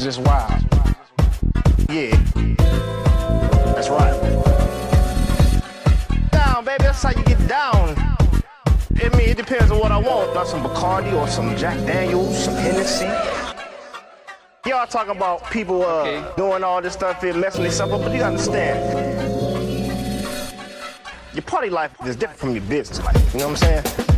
is just wild. Yeah. That's right. Down, baby, that's how you get down. I mean, it depends on what I want. Not some Bacardi or some Jack Daniels, some Hennessy. Y'all talking about people uh, okay. doing all this stuff here, messing this up, but you understand. Your party life is different from your business life. You know what I'm saying?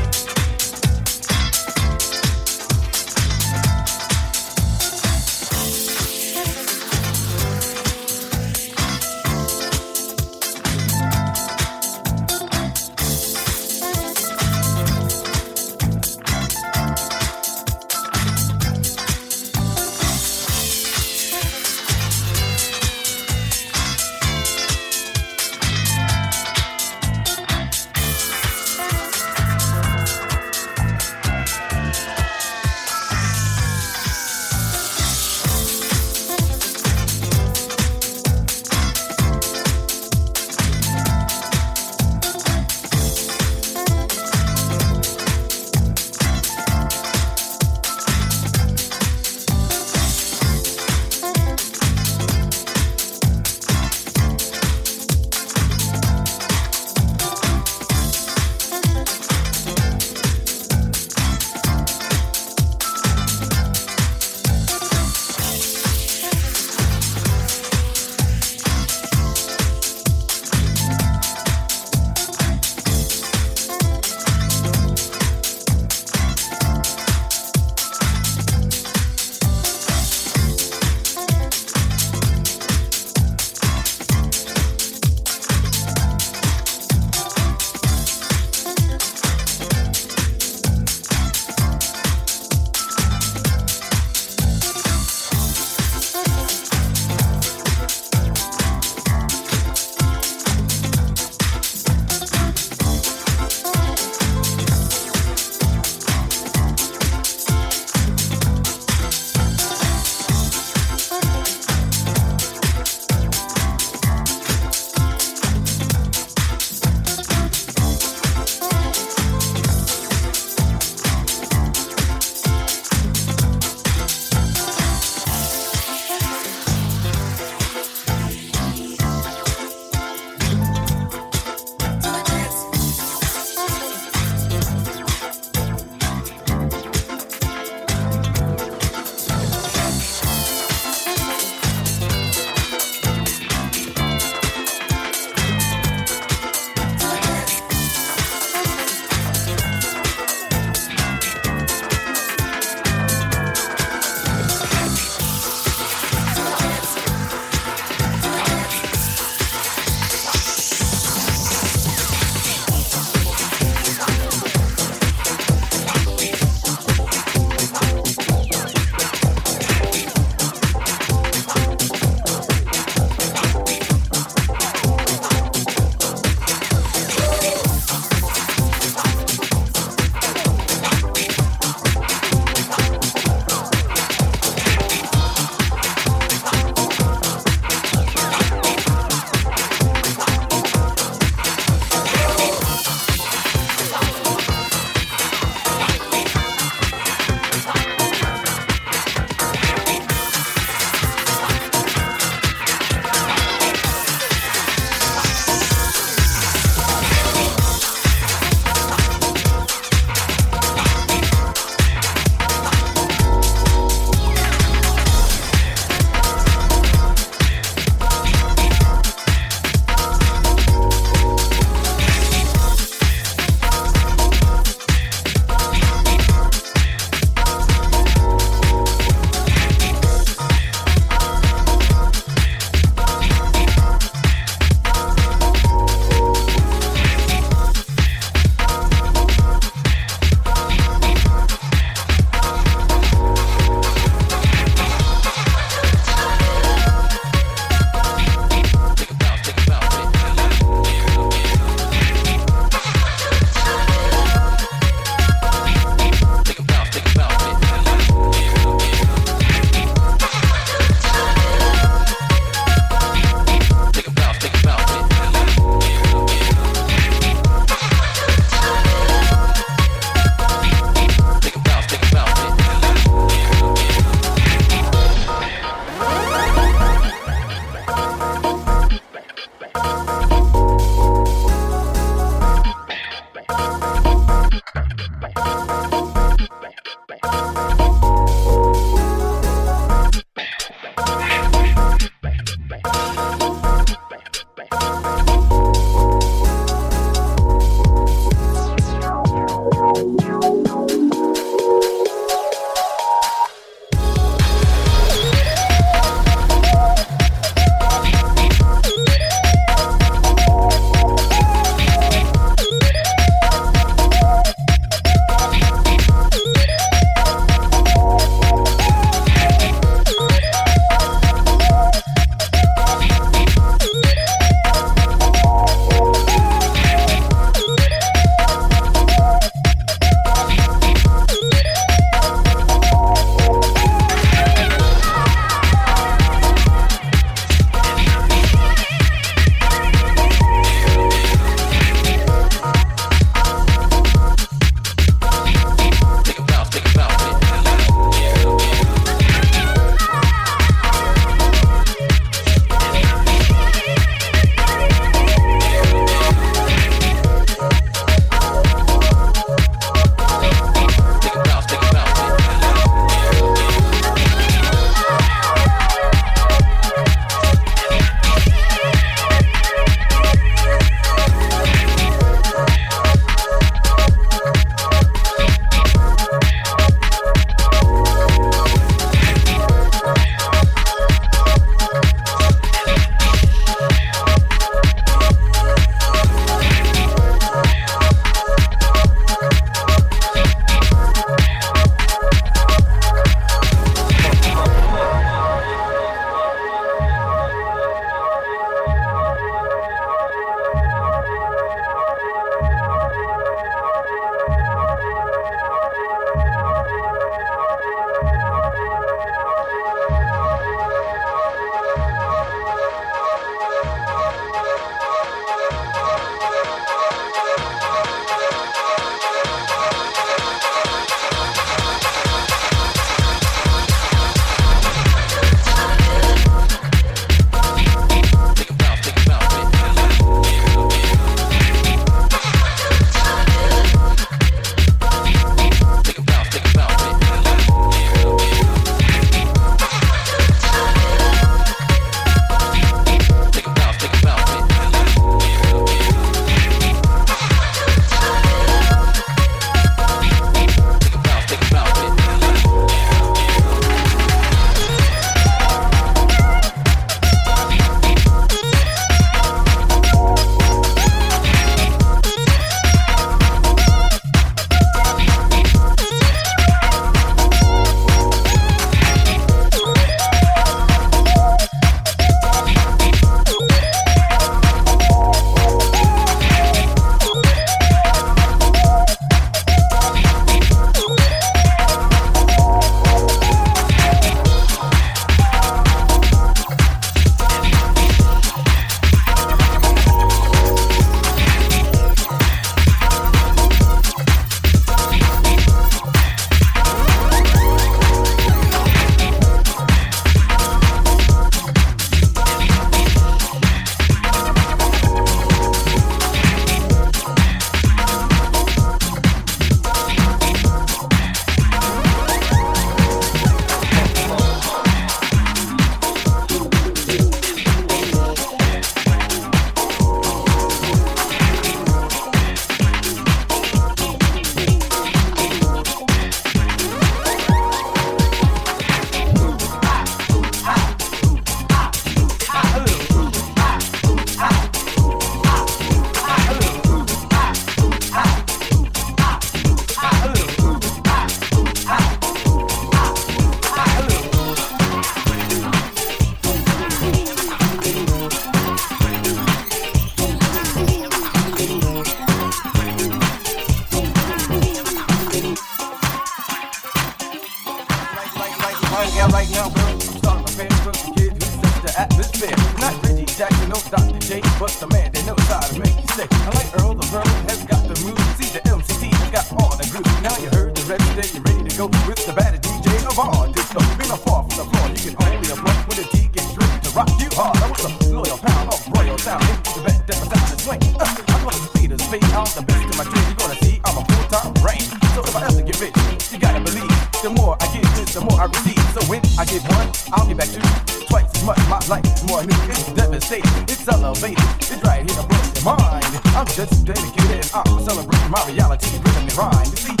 yo, it's the baddest DJ of all. Disco, being a far from the floor, you can only applaud when the D gets stripped to rock you hard. I was a loyal pound of royal sound, into the best? that my sound is swing. I'm gonna see the speed out the best of my dreams. You're gonna see I'm a full-time brain. So if I ever get rich, you gotta believe. The more I give, the more I receive. So when I give one, I'll give back two, twice as much. My life is more new. It's devastating. It's elevated. It's right here to blow your mind. I'm just dedicated and I'm celebrating my reality. Rhythm and rhyme. You see,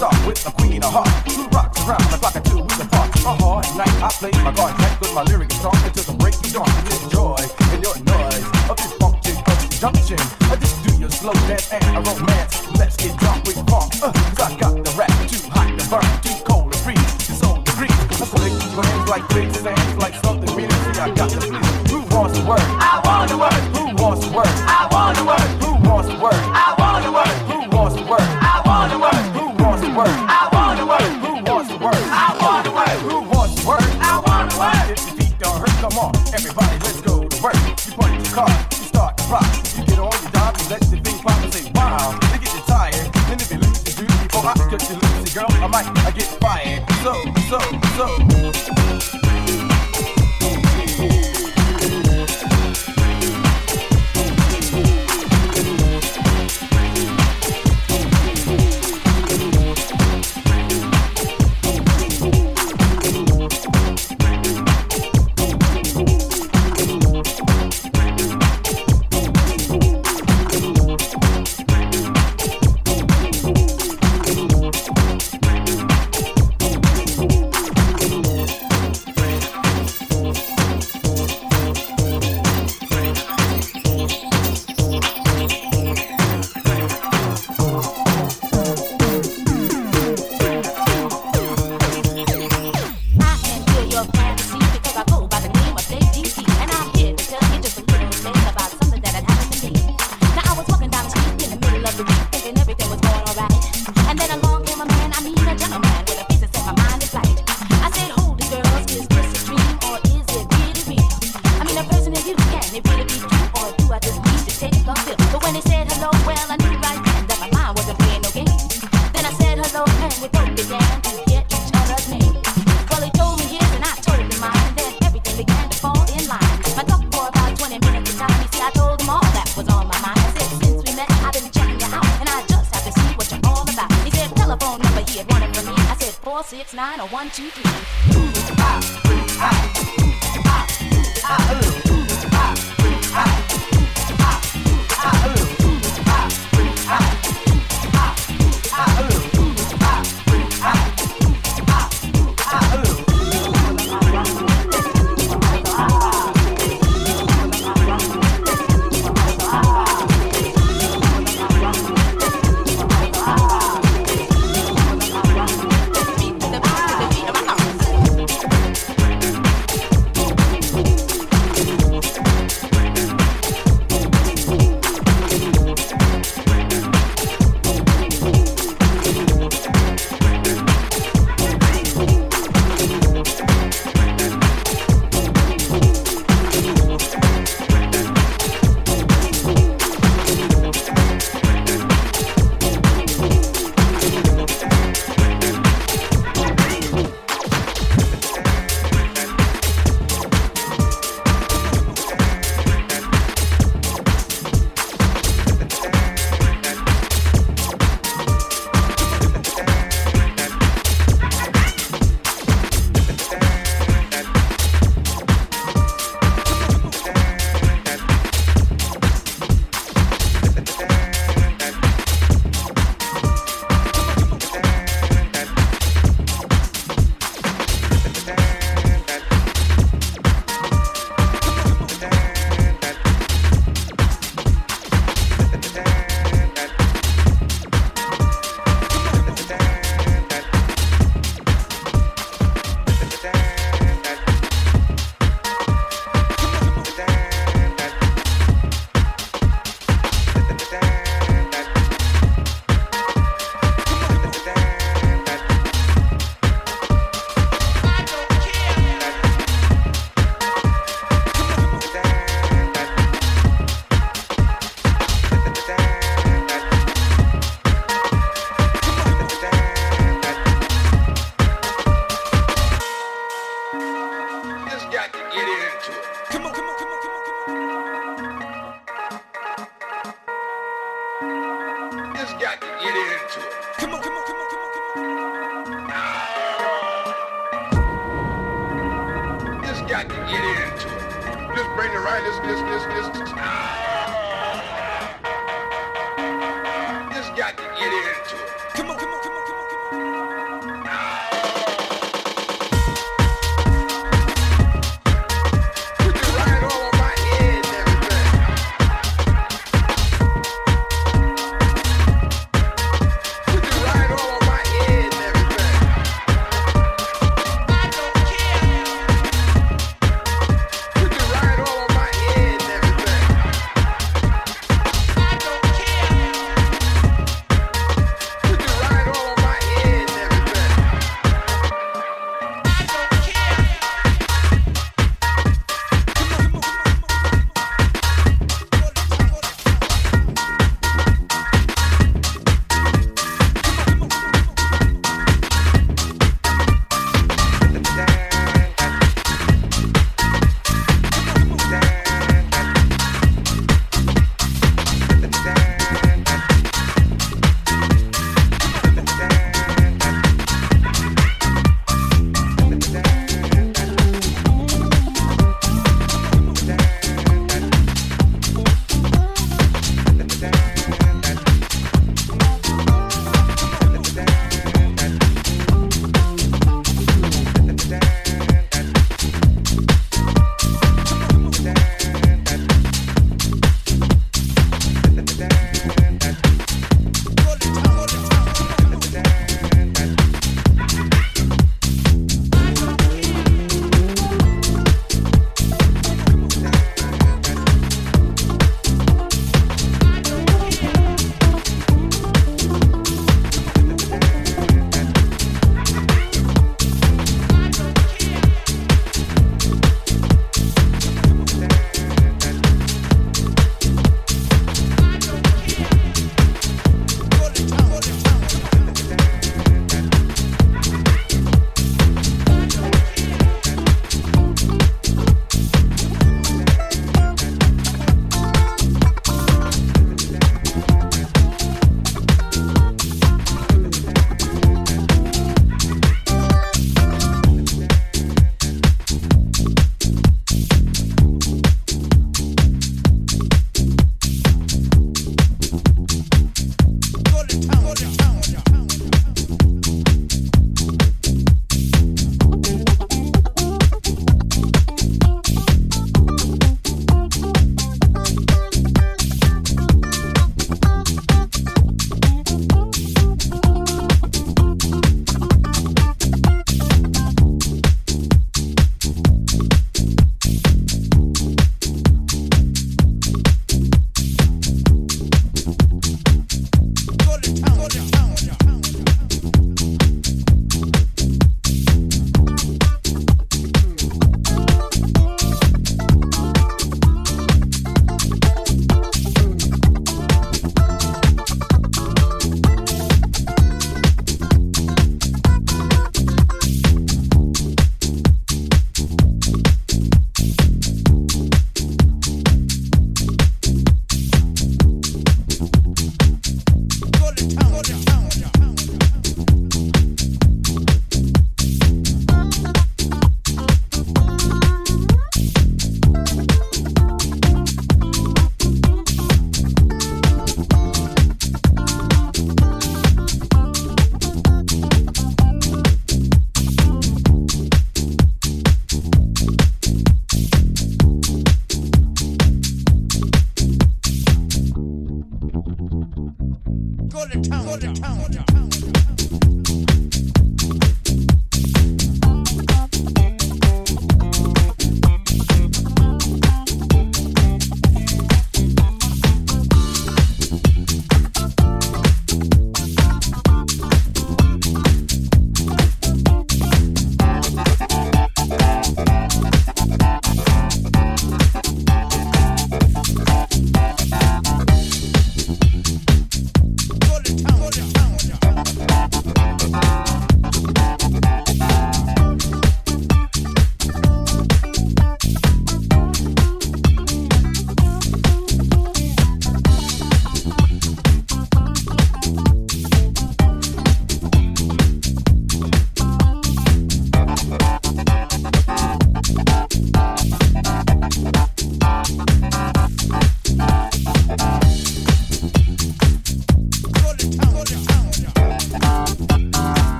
start with the queen of heart. two rocks around the clock until we depart. huh. At night, I play my cards right with my lyrics strong.